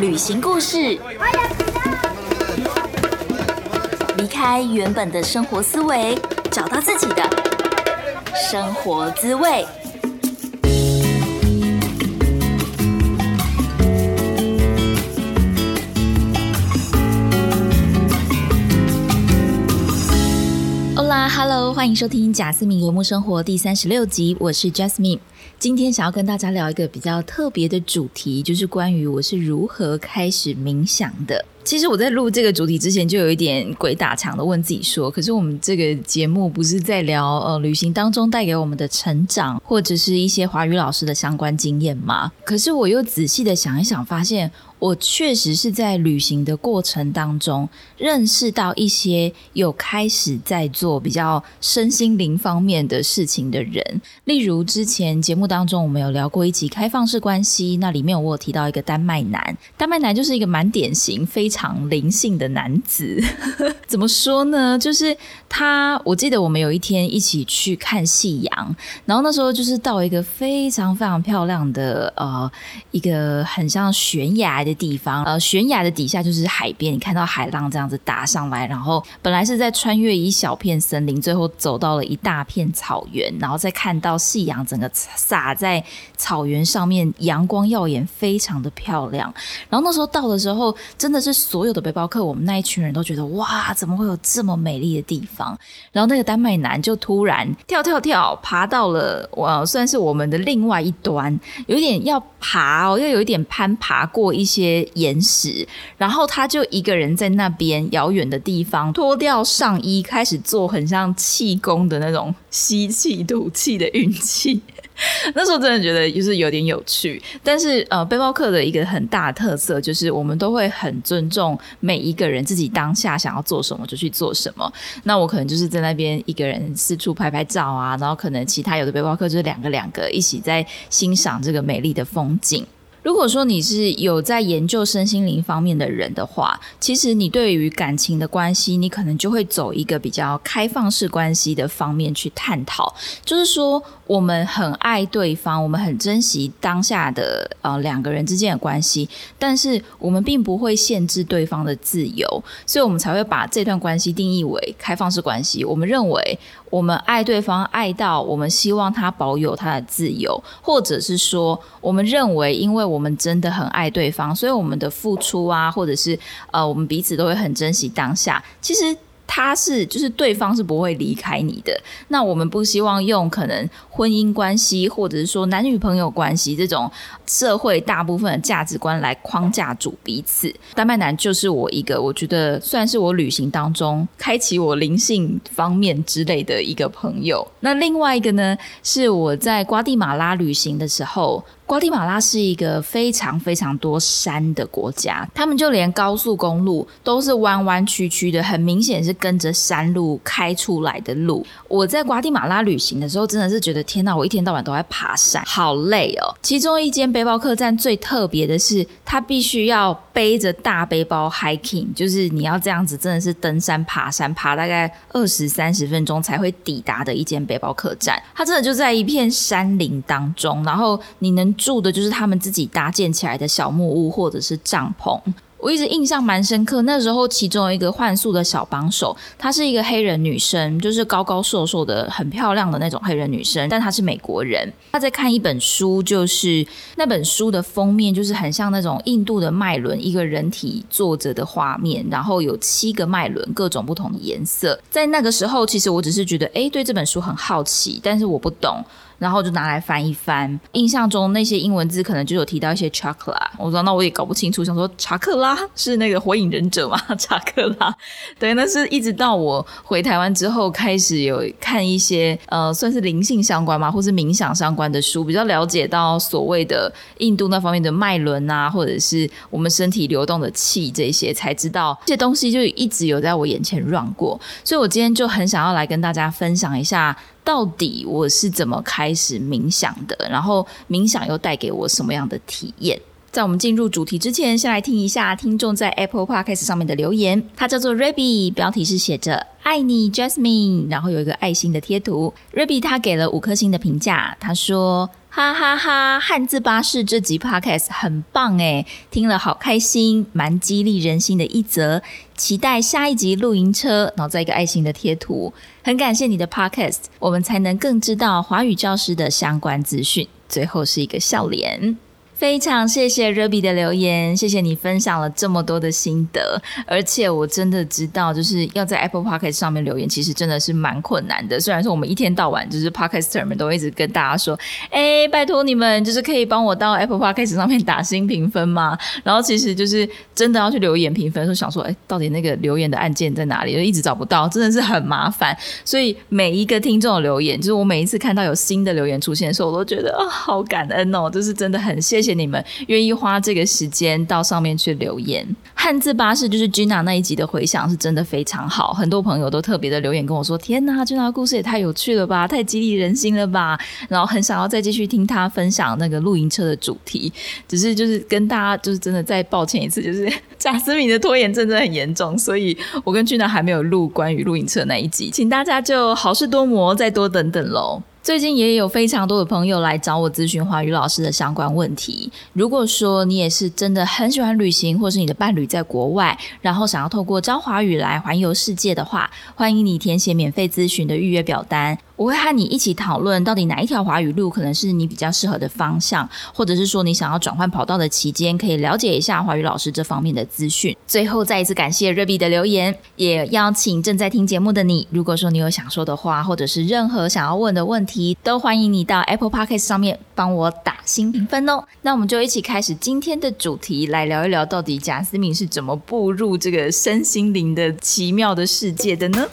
旅行故事，离开原本的生活思维，找到自己的生活滋味。Hello，欢迎收听贾思敏游牧生活第三十六集，我是 Jasmine。今天想要跟大家聊一个比较特别的主题，就是关于我是如何开始冥想的。其实我在录这个主题之前，就有一点鬼打墙的问自己说：，可是我们这个节目不是在聊呃旅行当中带给我们的成长，或者是一些华语老师的相关经验吗？可是我又仔细的想一想，发现。我确实是在旅行的过程当中认识到一些有开始在做比较身心灵方面的事情的人，例如之前节目当中我们有聊过一集开放式关系，那里面我有提到一个丹麦男，丹麦男就是一个蛮典型、非常灵性的男子。怎么说呢？就是他，我记得我们有一天一起去看夕阳，然后那时候就是到一个非常非常漂亮的呃一个很像悬崖的。地方，呃，悬崖的底下就是海边，你看到海浪这样子打上来，然后本来是在穿越一小片森林，最后走到了一大片草原，然后再看到夕阳整个洒在草原上面，阳光耀眼，非常的漂亮。然后那时候到的时候，真的是所有的背包客，我们那一群人都觉得哇，怎么会有这么美丽的地方？然后那个丹麦男就突然跳跳跳，爬到了我算是我们的另外一端，有点要爬哦，要有一点攀爬过一些。岩石，然后他就一个人在那边遥远的地方脱掉上衣，开始做很像气功的那种吸气吐气的运气。那时候真的觉得就是有点有趣，但是呃，背包客的一个很大特色就是我们都会很尊重每一个人自己当下想要做什么就去做什么。那我可能就是在那边一个人四处拍拍照啊，然后可能其他有的背包客就是两个两个一起在欣赏这个美丽的风景。如果说你是有在研究身心灵方面的人的话，其实你对于感情的关系，你可能就会走一个比较开放式关系的方面去探讨。就是说，我们很爱对方，我们很珍惜当下的呃两个人之间的关系，但是我们并不会限制对方的自由，所以我们才会把这段关系定义为开放式关系。我们认为。我们爱对方爱到我们希望他保有他的自由，或者是说，我们认为，因为我们真的很爱对方，所以我们的付出啊，或者是呃，我们彼此都会很珍惜当下。其实。他是就是对方是不会离开你的，那我们不希望用可能婚姻关系或者是说男女朋友关系这种社会大部分的价值观来框架住彼此。丹麦男就是我一个我觉得算是我旅行当中开启我灵性方面之类的一个朋友。那另外一个呢，是我在瓜地马拉旅行的时候。瓜地马拉是一个非常非常多山的国家，他们就连高速公路都是弯弯曲曲的，很明显是跟着山路开出来的路。我在瓜地马拉旅行的时候，真的是觉得天哪，我一天到晚都在爬山，好累哦。其中一间背包客栈最特别的是，它必须要背着大背包 hiking，就是你要这样子，真的是登山爬山，爬大概二十三十分钟才会抵达的一间背包客栈。它真的就在一片山林当中，然后你能。住的就是他们自己搭建起来的小木屋或者是帐篷。我一直印象蛮深刻，那时候其中一个幻术的小帮手，她是一个黑人女生，就是高高瘦瘦的、很漂亮的那种黑人女生，但她是美国人。她在看一本书，就是那本书的封面就是很像那种印度的脉轮，一个人体坐着的画面，然后有七个脉轮，各种不同的颜色。在那个时候，其实我只是觉得，哎，对这本书很好奇，但是我不懂。然后就拿来翻一翻，印象中那些英文字可能就有提到一些 chocolate，我说那我也搞不清楚，想说查克拉是那个火影忍者吗？查克拉，对，那是一直到我回台湾之后，开始有看一些呃，算是灵性相关嘛，或是冥想相关的书，比较了解到所谓的印度那方面的脉轮啊，或者是我们身体流动的气这些，才知道这些东西就一直有在我眼前 run 过，所以我今天就很想要来跟大家分享一下。到底我是怎么开始冥想的？然后冥想又带给我什么样的体验？在我们进入主题之前，先来听一下听众在 Apple Podcast 上面的留言。他叫做 Ruby，标题是写着“爱你 Jasmine”，然后有一个爱心的贴图。Ruby 他给了五颗星的评价，他说。哈哈哈！汉字巴士这集 podcast 很棒诶，听了好开心，蛮激励人心的一则。期待下一集露营车，然后再一个爱心的贴图。很感谢你的 podcast，我们才能更知道华语教师的相关资讯。最后是一个笑脸。非常谢谢 Ruby 的留言，谢谢你分享了这么多的心得，而且我真的知道，就是要在 Apple Podcast 上面留言，其实真的是蛮困难的。虽然说我们一天到晚就是 Podcaster 们都一直跟大家说，哎，拜托你们就是可以帮我到 Apple Podcast 上面打新评分吗？然后其实就是真的要去留言评分，说想说，哎，到底那个留言的按键在哪里？就一直找不到，真的是很麻烦。所以每一个听众的留言，就是我每一次看到有新的留言出现的时候，我都觉得啊，好感恩哦，就是真的很谢谢。你们愿意花这个时间到上面去留言，汉字巴士就是 Gina 那一集的回响是真的非常好，很多朋友都特别的留言跟我说：“天哪，Gina 的故事也太有趣了吧，太激励人心了吧！”然后很想要再继续听他分享那个露营车的主题。只是就是跟大家就是真的再抱歉一次，就是贾思敏的拖延症真的很严重，所以我跟 Gina 还没有录关于露营车那一集，请大家就好事多磨，再多等等喽。最近也有非常多的朋友来找我咨询华语老师的相关问题。如果说你也是真的很喜欢旅行，或是你的伴侣在国外，然后想要透过教华语来环游世界的话，欢迎你填写免费咨询的预约表单。我会和你一起讨论，到底哪一条华语路可能是你比较适合的方向，或者是说你想要转换跑道的期间，可以了解一下华语老师这方面的资讯。最后再一次感谢瑞比的留言，也邀请正在听节目的你，如果说你有想说的话，或者是任何想要问的问题，都欢迎你到 Apple Podcast 上面帮我打新评分哦。那我们就一起开始今天的主题，来聊一聊到底贾思敏是怎么步入这个身心灵的奇妙的世界的呢？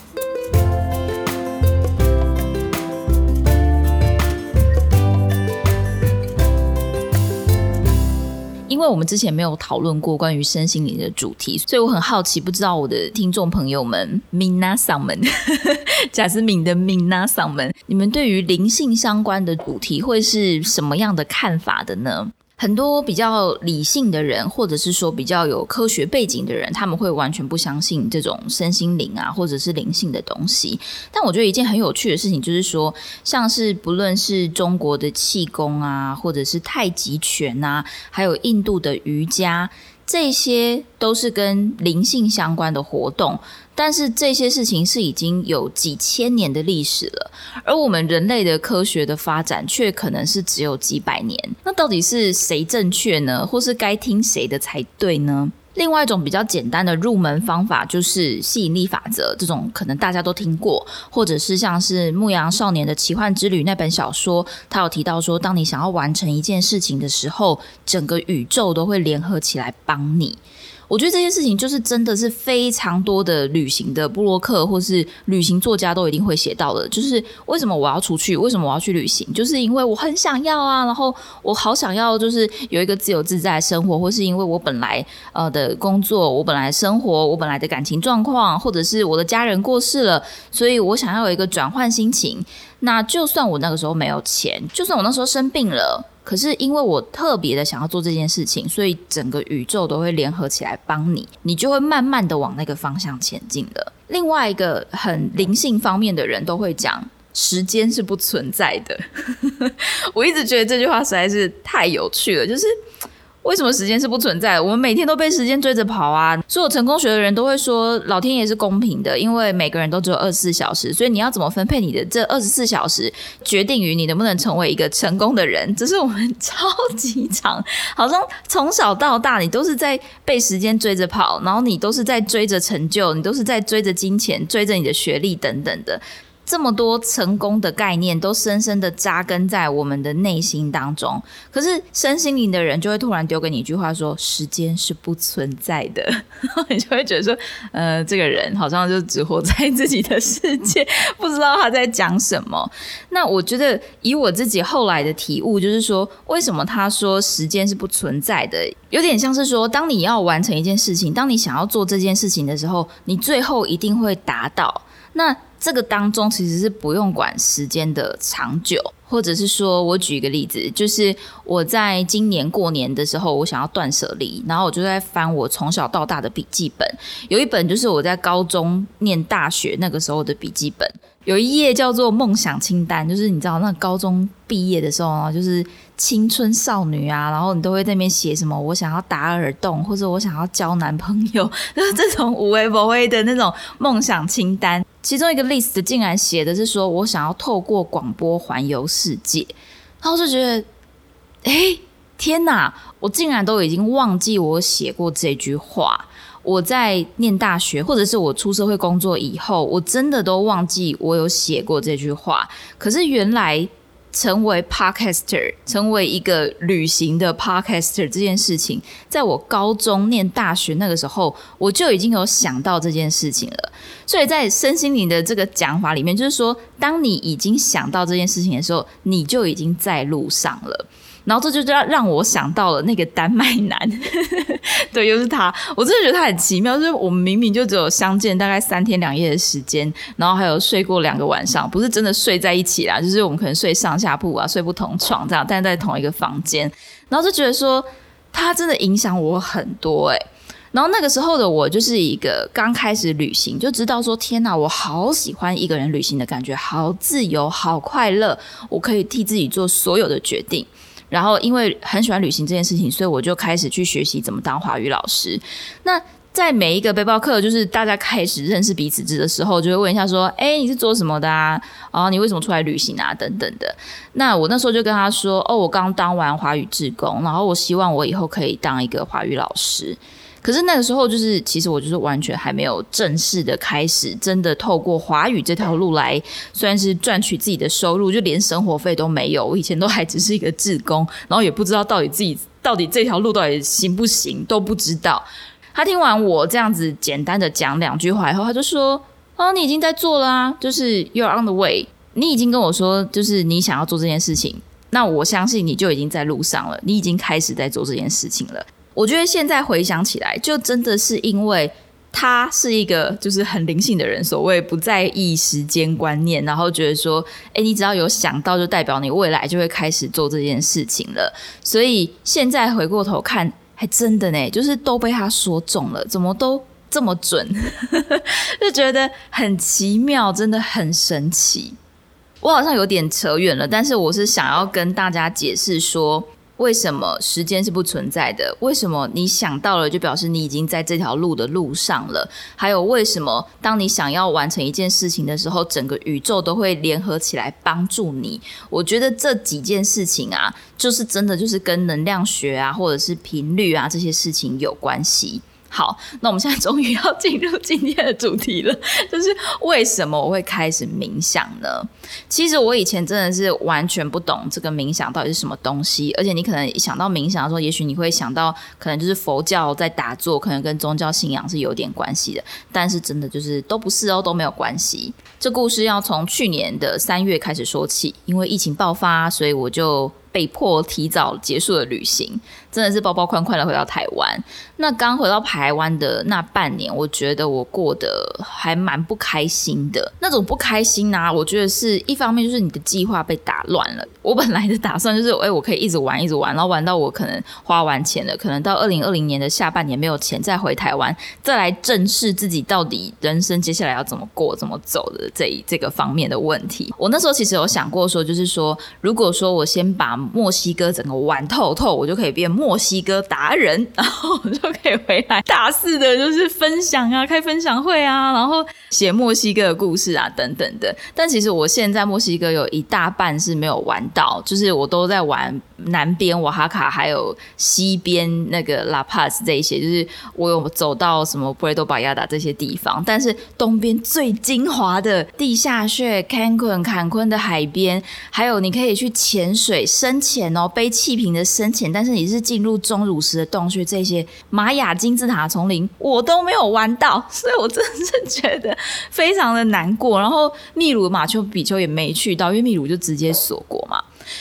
为我们之前没有讨论过关于身心灵的主题，所以我很好奇，不知道我的听众朋友们敏娜嗓门，贾斯敏的敏娜嗓门，你们对于灵性相关的主题会是什么样的看法的呢？很多比较理性的人，或者是说比较有科学背景的人，他们会完全不相信这种身心灵啊，或者是灵性的东西。但我觉得一件很有趣的事情，就是说，像是不论是中国的气功啊，或者是太极拳啊，还有印度的瑜伽。这些都是跟灵性相关的活动，但是这些事情是已经有几千年的历史了，而我们人类的科学的发展却可能是只有几百年。那到底是谁正确呢？或是该听谁的才对呢？另外一种比较简单的入门方法就是吸引力法则，这种可能大家都听过，或者是像是《牧羊少年的奇幻之旅》那本小说，他有提到说，当你想要完成一件事情的时候，整个宇宙都会联合起来帮你。我觉得这件事情就是真的是非常多的旅行的布洛克或是旅行作家都一定会写到的，就是为什么我要出去，为什么我要去旅行，就是因为我很想要啊，然后我好想要就是有一个自由自在的生活，或是因为我本来呃的工作，我本来生活，我本来的感情状况，或者是我的家人过世了，所以我想要有一个转换心情。那就算我那个时候没有钱，就算我那时候生病了。可是因为我特别的想要做这件事情，所以整个宇宙都会联合起来帮你，你就会慢慢的往那个方向前进了。另外一个很灵性方面的人都会讲，时间是不存在的。我一直觉得这句话实在是太有趣了，就是。为什么时间是不存在？我们每天都被时间追着跑啊！所有成功学的人都会说，老天爷是公平的，因为每个人都只有二十四小时，所以你要怎么分配你的这二十四小时，决定于你能不能成为一个成功的人。只是我们超级长，好像从小到大你都是在被时间追着跑，然后你都是在追着成就，你都是在追着金钱，追着你的学历等等的。这么多成功的概念都深深的扎根在我们的内心当中，可是身心灵的人就会突然丢给你一句话说：“时间是不存在的。”你就会觉得说：“呃，这个人好像就只活在自己的世界，不知道他在讲什么。”那我觉得以我自己后来的体悟，就是说，为什么他说时间是不存在的？有点像是说，当你要完成一件事情，当你想要做这件事情的时候，你最后一定会达到。那这个当中其实是不用管时间的长久，或者是说我举一个例子，就是我在今年过年的时候，我想要断舍离，然后我就在翻我从小到大的笔记本，有一本就是我在高中念大学那个时候的笔记本，有一页叫做梦想清单，就是你知道那高中毕业的时候啊，就是青春少女啊，然后你都会在那边写什么我想要打耳洞，或者我想要交男朋友，就是这种无微不微的那种梦想清单。其中一个 list 竟然写的是说我想要透过广播环游世界，然后就觉得，哎，天哪！我竟然都已经忘记我写过这句话。我在念大学，或者是我出社会工作以后，我真的都忘记我有写过这句话。可是原来成为 podcaster，成为一个旅行的 podcaster 这件事情，在我高中念大学那个时候，我就已经有想到这件事情了。所以在身心灵的这个讲法里面，就是说，当你已经想到这件事情的时候，你就已经在路上了。然后这就让让我想到了那个丹麦男，对，又是他。我真的觉得他很奇妙，就是我们明明就只有相见大概三天两夜的时间，然后还有睡过两个晚上，不是真的睡在一起啦，就是我们可能睡上下铺啊，睡不同床这样，但在同一个房间。然后就觉得说他真的影响我很多哎。然后那个时候的我就是一个刚开始旅行，就知道说天哪，我好喜欢一个人旅行的感觉，好自由，好快乐，我可以替自己做所有的决定。然后，因为很喜欢旅行这件事情，所以我就开始去学习怎么当华语老师。那在每一个背包客，就是大家开始认识彼此之的时候，就会问一下说：“哎，你是做什么的啊？哦，你为什么出来旅行啊？等等的。”那我那时候就跟他说：“哦，我刚当完华语志工，然后我希望我以后可以当一个华语老师。”可是那个时候，就是其实我就是完全还没有正式的开始，真的透过华语这条路来，虽然是赚取自己的收入，就连生活费都没有。我以前都还只是一个志工，然后也不知道到底自己到底这条路到底行不行都不知道。他听完我这样子简单的讲两句话以后，他就说：“哦，你已经在做了啊，就是 you're on the way，你已经跟我说，就是你想要做这件事情，那我相信你就已经在路上了，你已经开始在做这件事情了。”我觉得现在回想起来，就真的是因为他是一个就是很灵性的人，所谓不在意时间观念，然后觉得说，哎，你只要有想到，就代表你未来就会开始做这件事情了。所以现在回过头看，还真的呢，就是都被他说中了，怎么都这么准，就觉得很奇妙，真的很神奇。我好像有点扯远了，但是我是想要跟大家解释说。为什么时间是不存在的？为什么你想到了就表示你已经在这条路的路上了？还有为什么当你想要完成一件事情的时候，整个宇宙都会联合起来帮助你？我觉得这几件事情啊，就是真的就是跟能量学啊，或者是频率啊这些事情有关系。好，那我们现在终于要进入今天的主题了，就是为什么我会开始冥想呢？其实我以前真的是完全不懂这个冥想到底是什么东西，而且你可能想到冥想的时候，也许你会想到可能就是佛教在打坐，可能跟宗教信仰是有点关系的，但是真的就是都不是哦，都没有关系。这故事要从去年的三月开始说起，因为疫情爆发，所以我就。被迫提早结束了旅行，真的是包包宽宽的回到台湾。那刚回到台湾的那半年，我觉得我过得还蛮不开心的。那种不开心呢，我觉得是一方面就是你的计划被打乱了。我本来的打算就是，哎，我可以一直玩，一直玩，然后玩到我可能花完钱了，可能到二零二零年的下半年没有钱再回台湾，再来正视自己到底人生接下来要怎么过、怎么走的这这个方面的问题。我那时候其实有想过说，就是说，如果说我先把墨西哥整个玩透透，我就可以变墨西哥达人，然后我就可以回来大肆的，就是分享啊，开分享会啊，然后写墨西哥的故事啊，等等的。但其实我现在墨西哥有一大半是没有玩到，就是我都在玩南边瓦哈卡，还有西边那个拉帕斯这一些，就是我有走到什么布雷多巴亚达这些地方，但是东边最精华的地下穴坎昆坎昆的海边，还有你可以去潜水深。潜哦，背气瓶的深潜，但是你是进入钟乳石的洞穴，这些玛雅金字塔丛林我都没有玩到，所以我真的是觉得非常的难过。然后秘鲁马丘比丘也没去到，因为秘鲁就直接锁国嘛。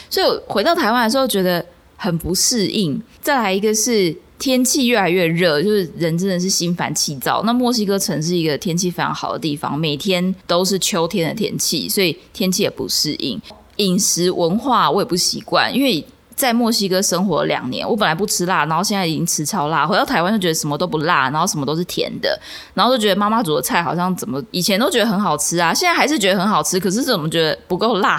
所以回到台湾的时候觉得很不适应。再来一个是天气越来越热，就是人真的是心烦气躁。那墨西哥城是一个天气非常好的地方，每天都是秋天的天气，所以天气也不适应。饮食文化我也不习惯，因为在墨西哥生活两年，我本来不吃辣，然后现在已经吃超辣。回到台湾就觉得什么都不辣，然后什么都是甜的，然后就觉得妈妈煮的菜好像怎么以前都觉得很好吃啊，现在还是觉得很好吃，可是怎么觉得不够辣，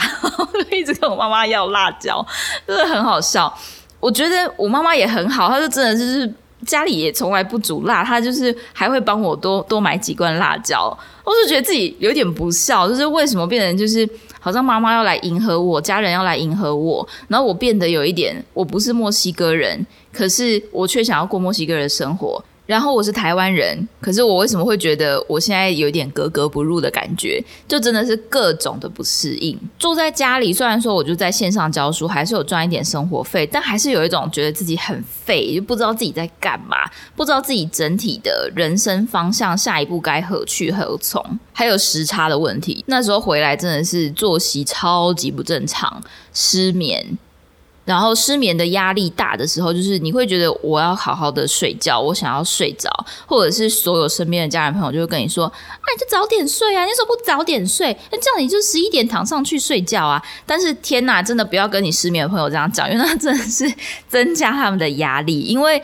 就 一直跟我妈妈要辣椒，真的很好笑。我觉得我妈妈也很好，她就真的就是家里也从来不煮辣，他就是还会帮我多多买几罐辣椒。我就觉得自己有点不孝，就是为什么变成就是。好像妈妈要来迎合我，家人要来迎合我，然后我变得有一点，我不是墨西哥人，可是我却想要过墨西哥人的生活。然后我是台湾人，可是我为什么会觉得我现在有点格格不入的感觉？就真的是各种的不适应。住在家里，虽然说我就在线上教书，还是有赚一点生活费，但还是有一种觉得自己很废，就不知道自己在干嘛，不知道自己整体的人生方向，下一步该何去何从。还有时差的问题，那时候回来真的是作息超级不正常，失眠。然后失眠的压力大的时候，就是你会觉得我要好好的睡觉，我想要睡着，或者是所有身边的家人朋友就会跟你说：“哎，就早点睡啊！你说不早点睡，那这样你就十一点躺上去睡觉啊！”但是天哪，真的不要跟你失眠的朋友这样讲，因为那真的是增加他们的压力。因为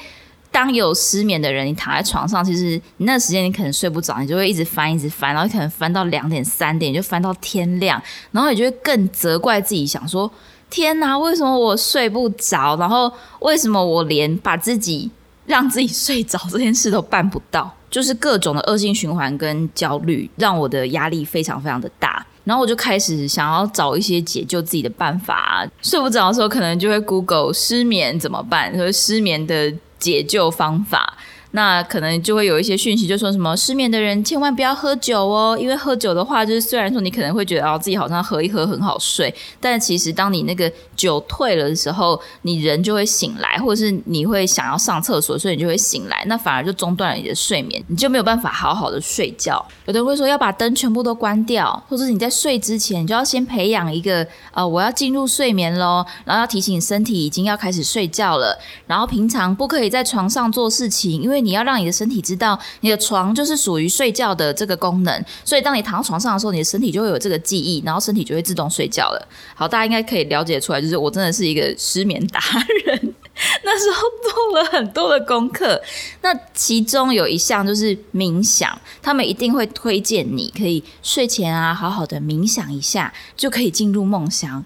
当有失眠的人，你躺在床上，其实你那时间你可能睡不着，你就会一直翻，一直翻，然后可能翻到两点、三点，就翻到天亮，然后你就会更责怪自己，想说。天哪，为什么我睡不着？然后为什么我连把自己让自己睡着这件事都办不到？就是各种的恶性循环跟焦虑，让我的压力非常非常的大。然后我就开始想要找一些解救自己的办法。睡不着的时候，可能就会 Google 失眠怎么办，和失眠的解救方法。那可能就会有一些讯息，就说什么失眠的人千万不要喝酒哦，因为喝酒的话，就是虽然说你可能会觉得哦自己好像喝一喝很好睡，但其实当你那个酒退了的时候，你人就会醒来，或者是你会想要上厕所，所以你就会醒来，那反而就中断了你的睡眠，你就没有办法好好的睡觉。有的人会说要把灯全部都关掉，或者你在睡之前，你就要先培养一个呃我要进入睡眠喽，然后要提醒身体已经要开始睡觉了，然后平常不可以在床上做事情，因为你要让你的身体知道，你的床就是属于睡觉的这个功能，所以当你躺到床上的时候，你的身体就会有这个记忆，然后身体就会自动睡觉了。好，大家应该可以了解出来，就是我真的是一个失眠达人。那时候做了很多的功课，那其中有一项就是冥想，他们一定会推荐你可以睡前啊，好好的冥想一下，就可以进入梦乡。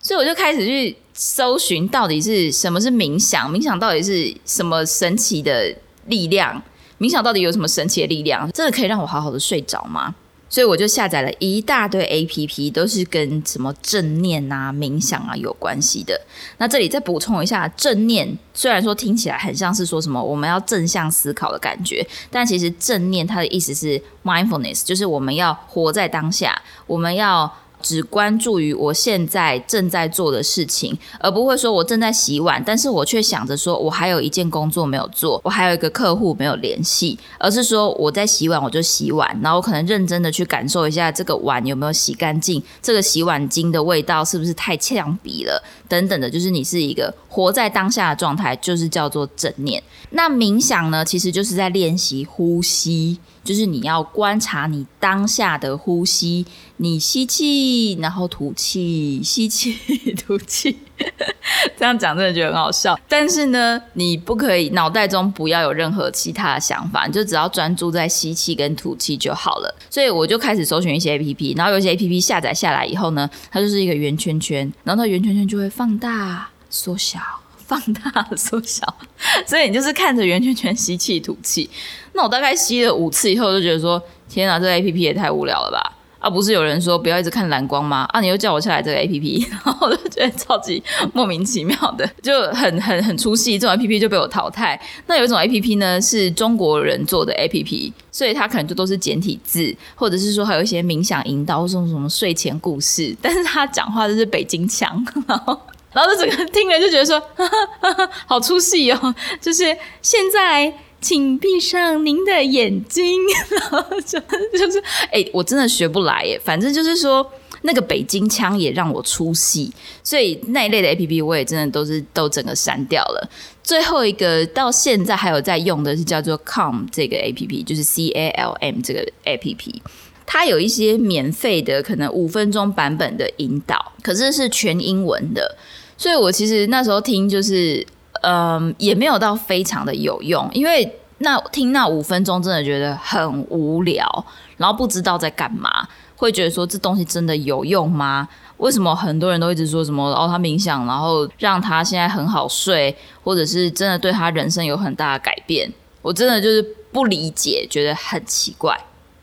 所以我就开始去搜寻，到底是什么是冥想？冥想到底是什么神奇的？力量冥想到底有什么神奇的力量？真的可以让我好好的睡着吗？所以我就下载了一大堆 A P P，都是跟什么正念啊、冥想啊有关系的。那这里再补充一下，正念虽然说听起来很像是说什么我们要正向思考的感觉，但其实正念它的意思是 mindfulness，就是我们要活在当下，我们要。只关注于我现在正在做的事情，而不会说我正在洗碗，但是我却想着说我还有一件工作没有做，我还有一个客户没有联系，而是说我在洗碗我就洗碗，然后我可能认真的去感受一下这个碗有没有洗干净，这个洗碗巾的味道是不是太呛鼻了，等等的，就是你是一个活在当下的状态，就是叫做正念。那冥想呢，其实就是在练习呼吸。就是你要观察你当下的呼吸，你吸气，然后吐气，吸气，吐气。这样讲真的觉得很好笑，但是呢，你不可以脑袋中不要有任何其他的想法，你就只要专注在吸气跟吐气就好了。所以我就开始搜寻一些 A P P，然后有些 A P P 下载下来以后呢，它就是一个圆圈圈，然后它圆圈圈就会放大、缩小。放大、缩小，所以你就是看着圆圈圈吸气、吐气。那我大概吸了五次以后，就觉得说：天哪，这个 A P P 也太无聊了吧！啊，不是有人说不要一直看蓝光吗？啊，你又叫我下载这个 A P P，然后我就觉得超级莫名其妙的，就很很很出戏。这种 A P P 就被我淘汰。那有一种 A P P 呢，是中国人做的 A P P，所以它可能就都是简体字，或者是说还有一些冥想引导，或者什么睡前故事，但是他讲话就是北京腔，然后。然后就整个听了就觉得说，好出戏哦！就是现在，请闭上您的眼睛。然后就就是，哎，我真的学不来耶。反正就是说，那个北京腔也让我出戏，所以那一类的 A P P 我也真的都是都整个删掉了。最后一个到现在还有在用的是叫做 Calm 这个 A P P，就是 C A L M 这个 A P P。它有一些免费的，可能五分钟版本的引导，可是是全英文的。所以我其实那时候听就是，嗯，也没有到非常的有用，因为那听那五分钟真的觉得很无聊，然后不知道在干嘛，会觉得说这东西真的有用吗？为什么很多人都一直说什么哦，他冥想，然后让他现在很好睡，或者是真的对他人生有很大的改变？我真的就是不理解，觉得很奇怪。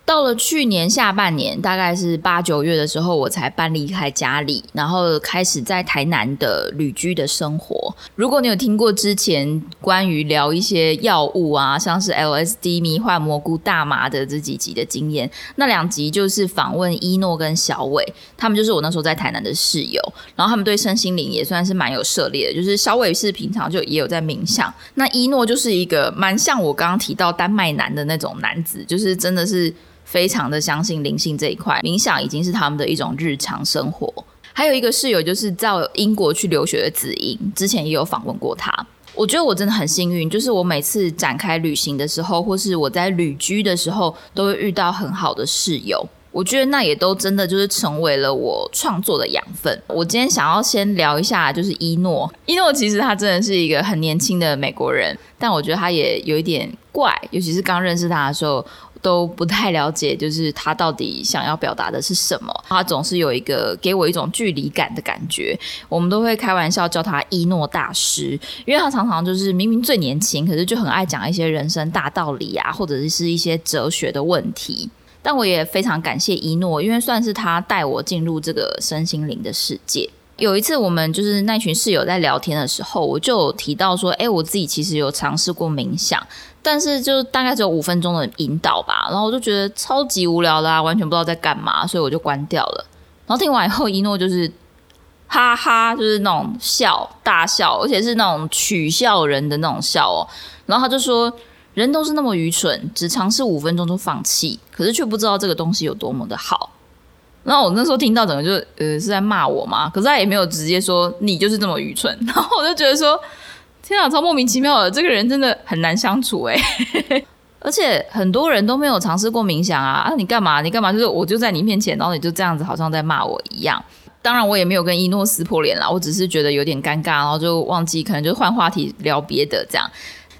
到了去年下半年，大概是八九月的时候，我才搬离开家里，然后开始在台南的旅居的生活。如果你有听过之前关于聊一些药物啊，像是 LSD、迷幻蘑菇、大麻的这几集的经验，那两集就是访问一诺跟小伟，他们就是我那时候在台南的室友，然后他们对身心灵也算是蛮有涉猎的。就是小伟是平常就也有在冥想，那一诺就是一个蛮像我刚刚提到丹麦男的那种男子，就是真的是。非常的相信灵性这一块，冥想已经是他们的一种日常生活。还有一个室友就是到英国去留学的子英，之前也有访问过他。我觉得我真的很幸运，就是我每次展开旅行的时候，或是我在旅居的时候，都会遇到很好的室友。我觉得那也都真的就是成为了我创作的养分。我今天想要先聊一下，就是伊诺。伊诺其实他真的是一个很年轻的美国人，但我觉得他也有一点怪，尤其是刚认识他的时候。都不太了解，就是他到底想要表达的是什么。他总是有一个给我一种距离感的感觉。我们都会开玩笑叫他伊诺大师，因为他常常就是明明最年轻，可是就很爱讲一些人生大道理啊，或者是一些哲学的问题。但我也非常感谢伊诺，因为算是他带我进入这个身心灵的世界。有一次，我们就是那群室友在聊天的时候，我就有提到说：“哎，我自己其实有尝试过冥想。”但是就大概只有五分钟的引导吧，然后我就觉得超级无聊啦，完全不知道在干嘛，所以我就关掉了。然后听完以后，一诺就是哈哈，就是那种笑大笑，而且是那种取笑人的那种笑哦。然后他就说，人都是那么愚蠢，只尝试五分钟就放弃，可是却不知道这个东西有多么的好。然后我那时候听到整个就是呃是在骂我嘛，可是他也没有直接说你就是这么愚蠢。然后我就觉得说。天啊，超莫名其妙的！这个人真的很难相处哎，而且很多人都没有尝试过冥想啊！啊，你干嘛？你干嘛？就是我就在你面前，然后你就这样子，好像在骂我一样。当然，我也没有跟一诺撕破脸啦，我只是觉得有点尴尬，然后就忘记，可能就换话题聊别的这样。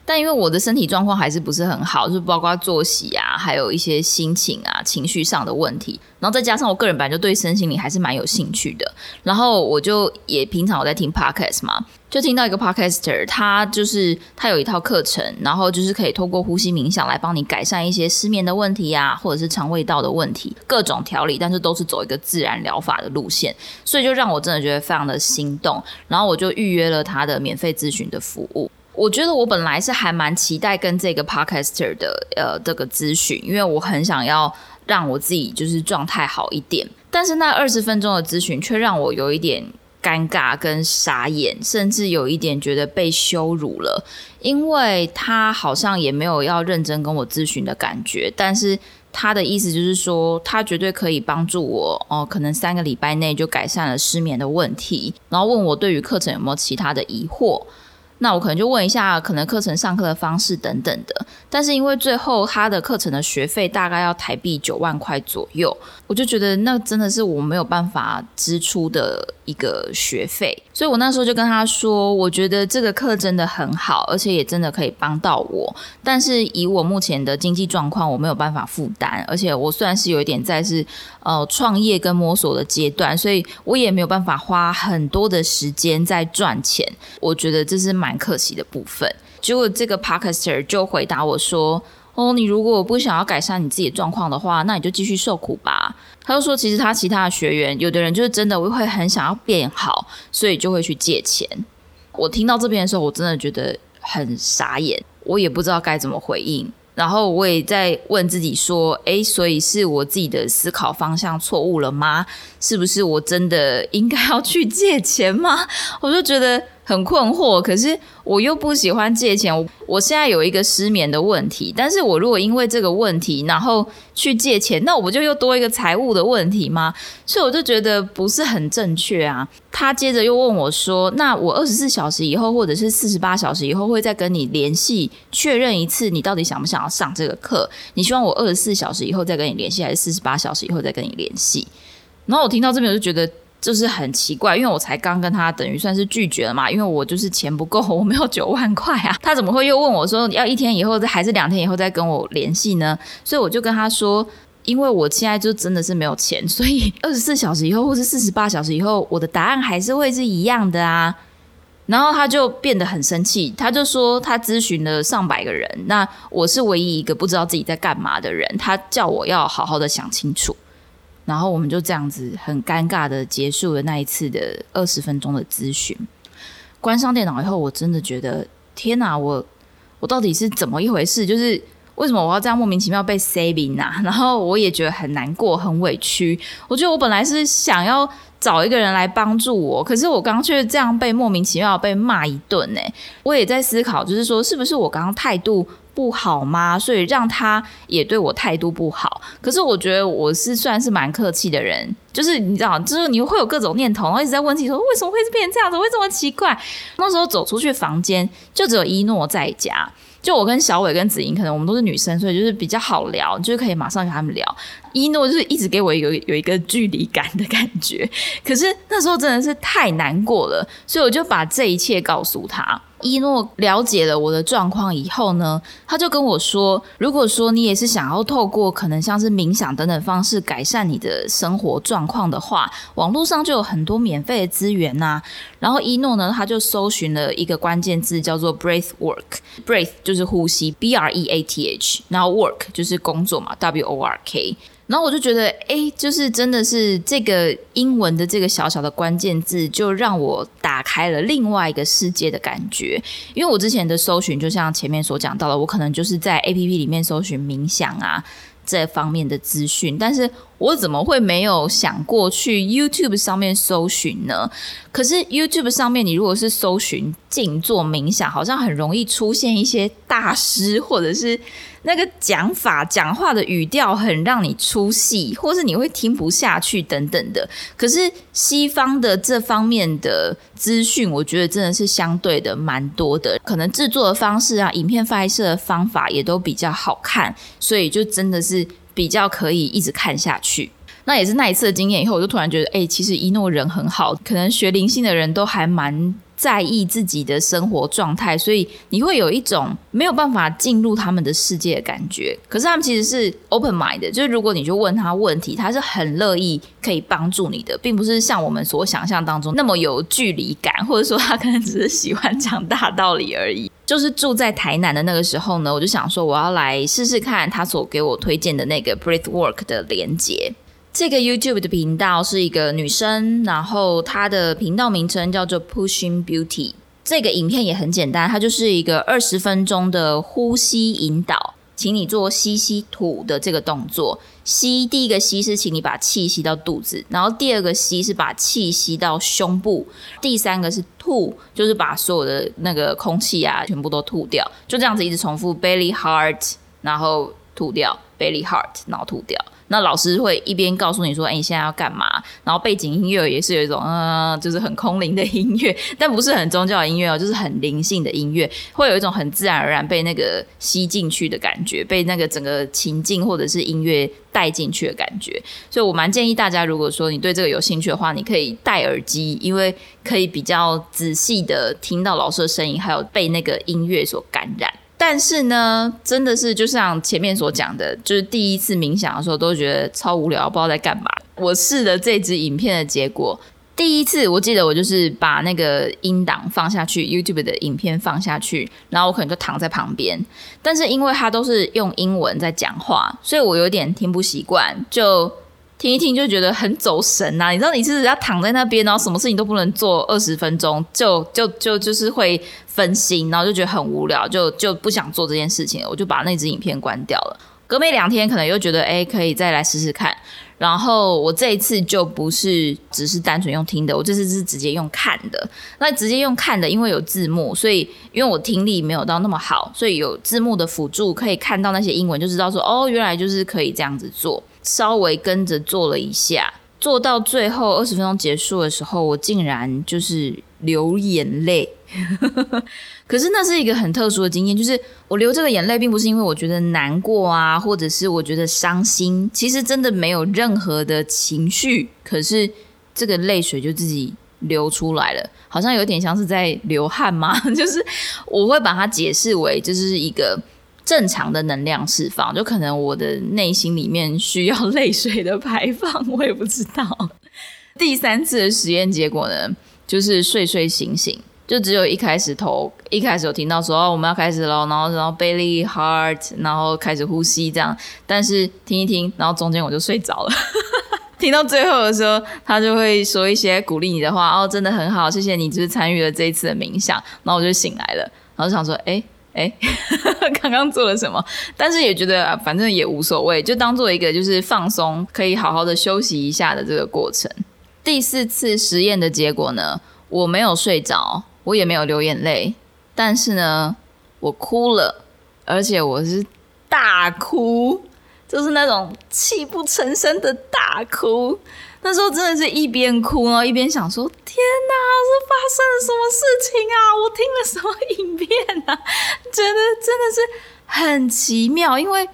但因为我的身体状况还是不是很好，就是包括作息啊，还有一些心情啊、情绪上的问题，然后再加上我个人本来就对身心灵还是蛮有兴趣的，然后我就也平常我在听 podcast 嘛，就听到一个 podcaster，他就是他有一套课程，然后就是可以透过呼吸冥想来帮你改善一些失眠的问题啊，或者是肠胃道的问题，各种调理，但是都是走一个自然疗法的路线，所以就让我真的觉得非常的心动，然后我就预约了他的免费咨询的服务。我觉得我本来是还蛮期待跟这个 podcaster 的呃这个咨询，因为我很想要让我自己就是状态好一点。但是那二十分钟的咨询却让我有一点尴尬跟傻眼，甚至有一点觉得被羞辱了，因为他好像也没有要认真跟我咨询的感觉。但是他的意思就是说，他绝对可以帮助我哦，可能三个礼拜内就改善了失眠的问题，然后问我对于课程有没有其他的疑惑。那我可能就问一下，可能课程上课的方式等等的。但是因为最后他的课程的学费大概要台币九万块左右，我就觉得那真的是我没有办法支出的一个学费。所以我那时候就跟他说，我觉得这个课真的很好，而且也真的可以帮到我。但是以我目前的经济状况，我没有办法负担。而且我虽然是有一点在是呃创业跟摸索的阶段，所以我也没有办法花很多的时间在赚钱。我觉得这是蛮。可惜的部分，结果这个 Parker 就回答我说：“哦，你如果不想要改善你自己的状况的话，那你就继续受苦吧。”他就说：“其实他其他的学员，有的人就是真的会很想要变好，所以就会去借钱。”我听到这边的时候，我真的觉得很傻眼，我也不知道该怎么回应。然后我也在问自己说：“诶，所以是我自己的思考方向错误了吗？是不是我真的应该要去借钱吗？” 我就觉得。很困惑，可是我又不喜欢借钱。我我现在有一个失眠的问题，但是我如果因为这个问题，然后去借钱，那我不就又多一个财务的问题吗？所以我就觉得不是很正确啊。他接着又问我说：“那我二十四小时以后，或者是四十八小时以后，会再跟你联系确认一次，你到底想不想要上这个课？你希望我二十四小时以后再跟你联系，还是四十八小时以后再跟你联系？”然后我听到这边，我就觉得。就是很奇怪，因为我才刚跟他等于算是拒绝了嘛，因为我就是钱不够，我没有九万块啊，他怎么会又问我说要一天以后还是两天以后再跟我联系呢？所以我就跟他说，因为我现在就真的是没有钱，所以二十四小时以后或是四十八小时以后，我的答案还是会是一样的啊。然后他就变得很生气，他就说他咨询了上百个人，那我是唯一一个不知道自己在干嘛的人，他叫我要好好的想清楚。然后我们就这样子很尴尬的结束了那一次的二十分钟的咨询。关上电脑以后，我真的觉得天哪，我我到底是怎么一回事？就是为什么我要这样莫名其妙被 saving 啊？然后我也觉得很难过、很委屈。我觉得我本来是想要找一个人来帮助我，可是我刚刚却这样被莫名其妙被骂一顿呢。我也在思考，就是说是不是我刚刚态度。不好吗？所以让他也对我态度不好。可是我觉得我是算是蛮客气的人，就是你知道，就是你会有各种念头，然后一直在问自己说为什么会变成这样子，会这么奇怪。那时候走出去房间，就只有一诺在家。就我跟小伟跟子莹，可能我们都是女生，所以就是比较好聊，就是可以马上跟他们聊。一诺就是一直给我有有一个距离感的感觉。可是那时候真的是太难过了，所以我就把这一切告诉他。一诺了解了我的状况以后呢，他就跟我说：“如果说你也是想要透过可能像是冥想等等方式改善你的生活状况的话，网络上就有很多免费的资源呐。”然后一诺呢，他就搜寻了一个关键字叫做 “breath work”，breath 就是呼吸，b r e a t h，然后 work 就是工作嘛，w o r k。然后我就觉得，哎，就是真的是这个英文的这个小小的关键字，就让我打开了另外一个世界的感觉。因为我之前的搜寻，就像前面所讲到的，我可能就是在 A P P 里面搜寻冥想啊。这方面的资讯，但是我怎么会没有想过去 YouTube 上面搜寻呢？可是 YouTube 上面，你如果是搜寻静坐冥想，好像很容易出现一些大师，或者是那个讲法、讲话的语调很让你出戏，或是你会听不下去等等的。可是西方的这方面的资讯，我觉得真的是相对的蛮多的，可能制作的方式啊，影片拍摄的方法也都比较好看，所以就真的是比较可以一直看下去。那也是那一次的经验以后，我就突然觉得，哎，其实一诺人很好，可能学灵性的人都还蛮在意自己的生活状态，所以你会有一种没有办法进入他们的世界的感觉。可是他们其实是 open mind 的，就是如果你就问他问题，他是很乐意可以帮助你的，并不是像我们所想象当中那么有距离感，或者说他可能只是喜欢讲大道理而已。就是住在台南的那个时候呢，我就想说我要来试试看他所给我推荐的那个 breath work 的连接。这个 YouTube 的频道是一个女生，然后她的频道名称叫做 Pushing Beauty。这个影片也很简单，它就是一个二十分钟的呼吸引导，请你做吸吸吐的这个动作。吸，第一个吸是请你把气吸到肚子，然后第二个吸是把气吸到胸部，第三个是吐，就是把所有的那个空气啊全部都吐掉，就这样子一直重复，belly heart，然后吐掉，belly heart，然后吐掉。那老师会一边告诉你说：“哎，你现在要干嘛？”然后背景音乐也是有一种嗯，就是很空灵的音乐，但不是很宗教的音乐哦，就是很灵性的音乐，会有一种很自然而然被那个吸进去的感觉，被那个整个情境或者是音乐带进去的感觉。所以我蛮建议大家，如果说你对这个有兴趣的话，你可以戴耳机，因为可以比较仔细的听到老师的声音，还有被那个音乐所感染。但是呢，真的是就像前面所讲的，就是第一次冥想的时候都觉得超无聊，不知道在干嘛。我试了这支影片的结果，第一次我记得我就是把那个音档放下去，YouTube 的影片放下去，然后我可能就躺在旁边。但是因为它都是用英文在讲话，所以我有点听不习惯，就。听一听就觉得很走神呐，你知道你是要躺在那边，然后什么事情都不能做二十分钟，就就就就是会分心，然后就觉得很无聊，就就不想做这件事情了，我就把那支影片关掉了。隔没两天，可能又觉得哎，可以再来试试看。然后我这一次就不是只是单纯用听的，我这次是直接用看的。那直接用看的，因为有字幕，所以因为我听力没有到那么好，所以有字幕的辅助，可以看到那些英文，就知道说哦，原来就是可以这样子做。稍微跟着做了一下，做到最后二十分钟结束的时候，我竟然就是流眼泪。可是那是一个很特殊的经验，就是我流这个眼泪，并不是因为我觉得难过啊，或者是我觉得伤心，其实真的没有任何的情绪。可是这个泪水就自己流出来了，好像有点像是在流汗吗？就是我会把它解释为就是一个正常的能量释放，就可能我的内心里面需要泪水的排放，我也不知道。第三次的实验结果呢，就是睡睡醒醒。就只有一开始头一开始有听到说哦我们要开始了，然后然后 belly heart，然后开始呼吸这样，但是听一听，然后中间我就睡着了。听到最后的时候，他就会说一些鼓励你的话，哦，真的很好，谢谢你，就是参与了这一次的冥想，然后我就醒来了，然后想说，哎哎，刚刚做了什么？但是也觉得反正也无所谓，就当做一个就是放松，可以好好的休息一下的这个过程。第四次实验的结果呢，我没有睡着。我也没有流眼泪，但是呢，我哭了，而且我是大哭，就是那种泣不成声的大哭。那时候真的是一边哭然后，一边想说：“天哪，是发生了什么事情啊？我听了什么影片啊？觉得真的是很奇妙，因为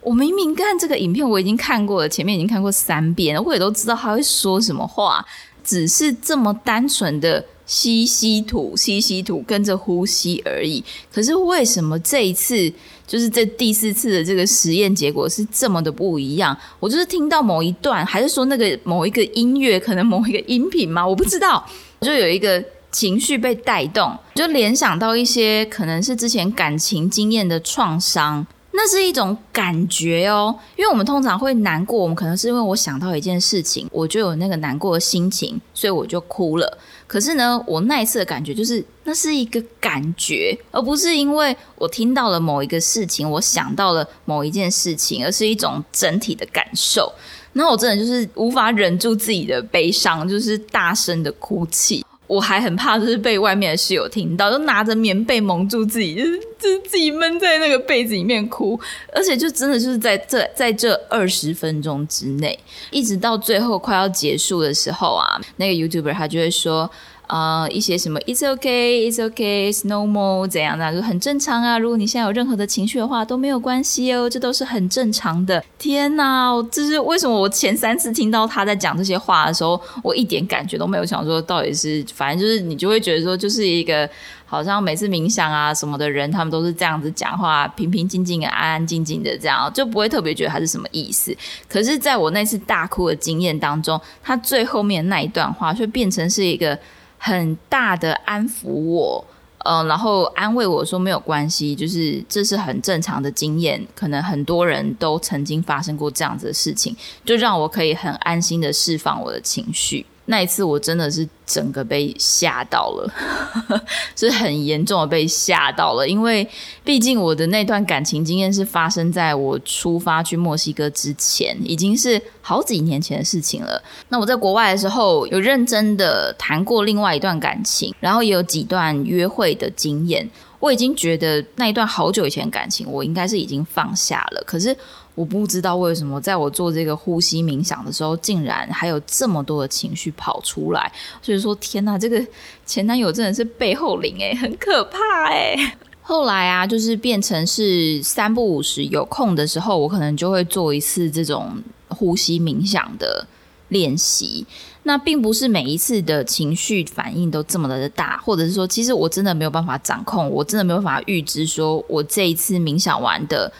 我明明看这个影片我已经看过了，前面已经看过三遍了，我也都知道他会说什么话，只是这么单纯的。”吸吸吐，吸吸吐，跟着呼吸而已。可是为什么这一次，就是这第四次的这个实验结果是这么的不一样？我就是听到某一段，还是说那个某一个音乐，可能某一个音频吗？我不知道。就有一个情绪被带动，就联想到一些可能是之前感情经验的创伤。那是一种感觉哦，因为我们通常会难过，我们可能是因为我想到一件事情，我就有那个难过的心情，所以我就哭了。可是呢，我那一次的感觉就是，那是一个感觉，而不是因为我听到了某一个事情，我想到了某一件事情，而是一种整体的感受。那我真的就是无法忍住自己的悲伤，就是大声的哭泣。我还很怕，就是被外面的室友听到，就拿着棉被蒙住自己，就是就自己闷在那个被子里面哭，而且就真的就是在这在这二十分钟之内，一直到最后快要结束的时候啊，那个 YouTuber 他就会说。啊，一些什么 "It's okay, It's okay, It's normal" 怎样的，就很正常啊。如果你现在有任何的情绪的话，都没有关系哦，这都是很正常的。天哪，这是为什么？我前三次听到他在讲这些话的时候，我一点感觉都没有，想说到底是，反正就是你就会觉得说，就是一个好像每次冥想啊什么的人，他们都是这样子讲话，平平静静的、安安静静的这样，就不会特别觉得他是什么意思。可是，在我那次大哭的经验当中，他最后面那一段话却变成是一个。很大的安抚我，嗯，然后安慰我说没有关系，就是这是很正常的经验，可能很多人都曾经发生过这样子的事情，就让我可以很安心的释放我的情绪。那一次我真的是整个被吓到了，是很严重的被吓到了。因为毕竟我的那段感情经验是发生在我出发去墨西哥之前，已经是好几年前的事情了。那我在国外的时候有认真的谈过另外一段感情，然后也有几段约会的经验。我已经觉得那一段好久以前感情，我应该是已经放下了。可是。我不知道为什么，在我做这个呼吸冥想的时候，竟然还有这么多的情绪跑出来。所以说，天哪，这个前男友真的是背后灵诶，很可怕诶。后来啊，就是变成是三不五时有空的时候，我可能就会做一次这种呼吸冥想的练习。那并不是每一次的情绪反应都这么的大，或者是说，其实我真的没有办法掌控，我真的没有办法预知，说我这一次冥想完的。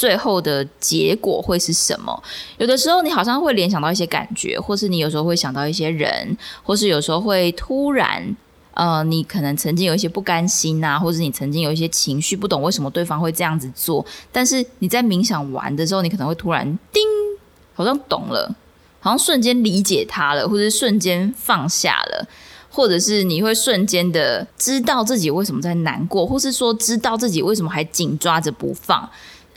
最后的结果会是什么？有的时候你好像会联想到一些感觉，或是你有时候会想到一些人，或是有时候会突然，呃，你可能曾经有一些不甘心啊，或者你曾经有一些情绪，不懂为什么对方会这样子做，但是你在冥想完的时候，你可能会突然叮，好像懂了，好像瞬间理解他了，或者瞬间放下了，或者是你会瞬间的知道自己为什么在难过，或是说知道自己为什么还紧抓着不放。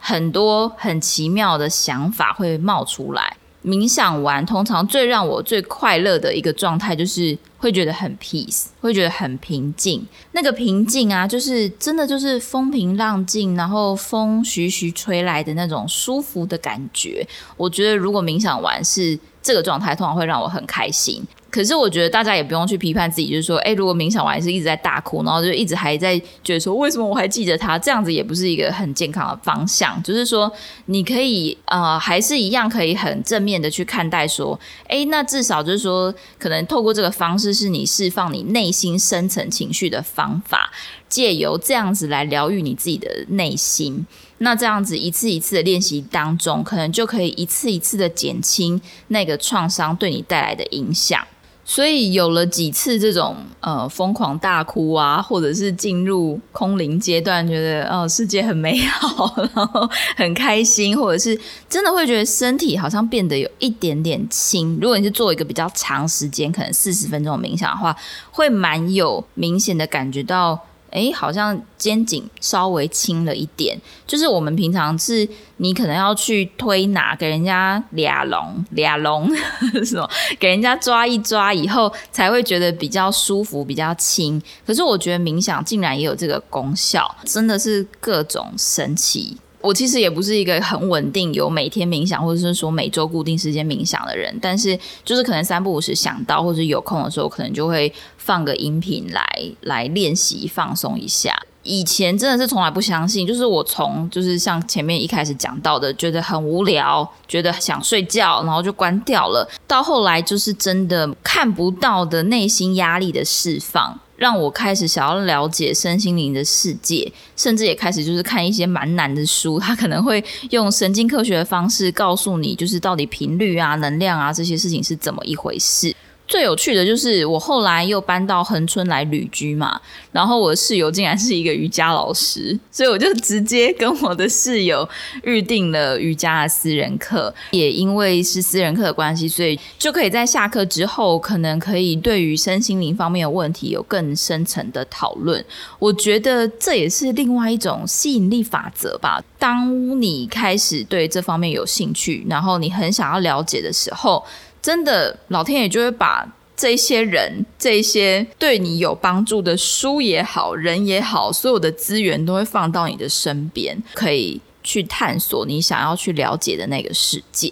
很多很奇妙的想法会冒出来。冥想完，通常最让我最快乐的一个状态，就是会觉得很 peace，会觉得很平静。那个平静啊，就是真的就是风平浪静，然后风徐徐吹来的那种舒服的感觉。我觉得如果冥想完是这个状态，通常会让我很开心。可是我觉得大家也不用去批判自己，就是说，哎，如果冥想完是一直在大哭，然后就一直还在觉得说，为什么我还记得他？这样子也不是一个很健康的方向。就是说，你可以呃，还是一样可以很正面的去看待，说，哎，那至少就是说，可能透过这个方式，是你释放你内心深层情绪的方法，借由这样子来疗愈你自己的内心。那这样子一次一次的练习当中，可能就可以一次一次的减轻那个创伤对你带来的影响。所以有了几次这种呃疯狂大哭啊，或者是进入空灵阶段，觉得哦世界很美好，然后很开心，或者是真的会觉得身体好像变得有一点点轻。如果你是做一个比较长时间，可能四十分钟冥想的话，会蛮有明显的感觉到。哎，好像肩颈稍微轻了一点。就是我们平常是，你可能要去推拿，给人家俩龙俩龙 什么，给人家抓一抓以后，才会觉得比较舒服、比较轻。可是我觉得冥想竟然也有这个功效，真的是各种神奇。我其实也不是一个很稳定有每天冥想，或者是说每周固定时间冥想的人，但是就是可能三不五时想到或者有空的时候，可能就会放个音频来来练习放松一下。以前真的是从来不相信，就是我从就是像前面一开始讲到的，觉得很无聊，觉得想睡觉，然后就关掉了，到后来就是真的看不到的内心压力的释放。让我开始想要了解身心灵的世界，甚至也开始就是看一些蛮难的书，他可能会用神经科学的方式告诉你，就是到底频率啊、能量啊这些事情是怎么一回事。最有趣的就是我后来又搬到恒春来旅居嘛，然后我的室友竟然是一个瑜伽老师，所以我就直接跟我的室友预定了瑜伽的私人课。也因为是私人课的关系，所以就可以在下课之后，可能可以对于身心灵方面的问题有更深层的讨论。我觉得这也是另外一种吸引力法则吧。当你开始对这方面有兴趣，然后你很想要了解的时候。真的，老天爷就会把这些人、这些对你有帮助的书也好、人也好，所有的资源都会放到你的身边，可以去探索你想要去了解的那个世界。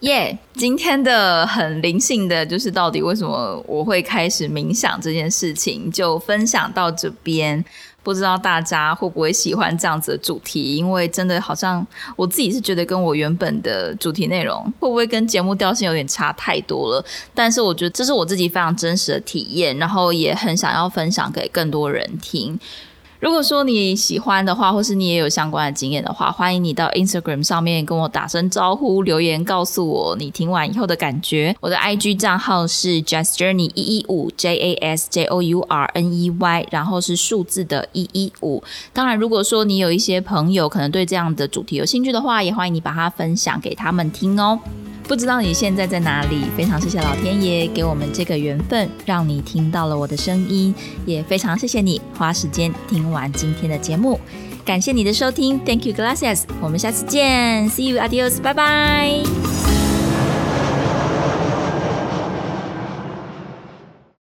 耶！今天的很灵性的就是到底为什么我会开始冥想这件事情，就分享到这边。不知道大家会不会喜欢这样子的主题？因为真的好像我自己是觉得跟我原本的主题内容会不会跟节目调性有点差太多了？但是我觉得这是我自己非常真实的体验，然后也很想要分享给更多人听。如果说你喜欢的话，或是你也有相关的经验的话，欢迎你到 Instagram 上面跟我打声招呼，留言告诉我你听完以后的感觉。我的 IG 账号是 Just Journey 一一五 J A S J O U R N E Y，然后是数字的一一五。当然，如果说你有一些朋友可能对这样的主题有兴趣的话，也欢迎你把它分享给他们听哦。不知道你现在在哪里？非常谢谢老天爷给我们这个缘分，让你听到了我的声音，也非常谢谢你花时间听完今天的节目。感谢你的收听，Thank you, glasses。我们下次见，See you, adios，拜拜。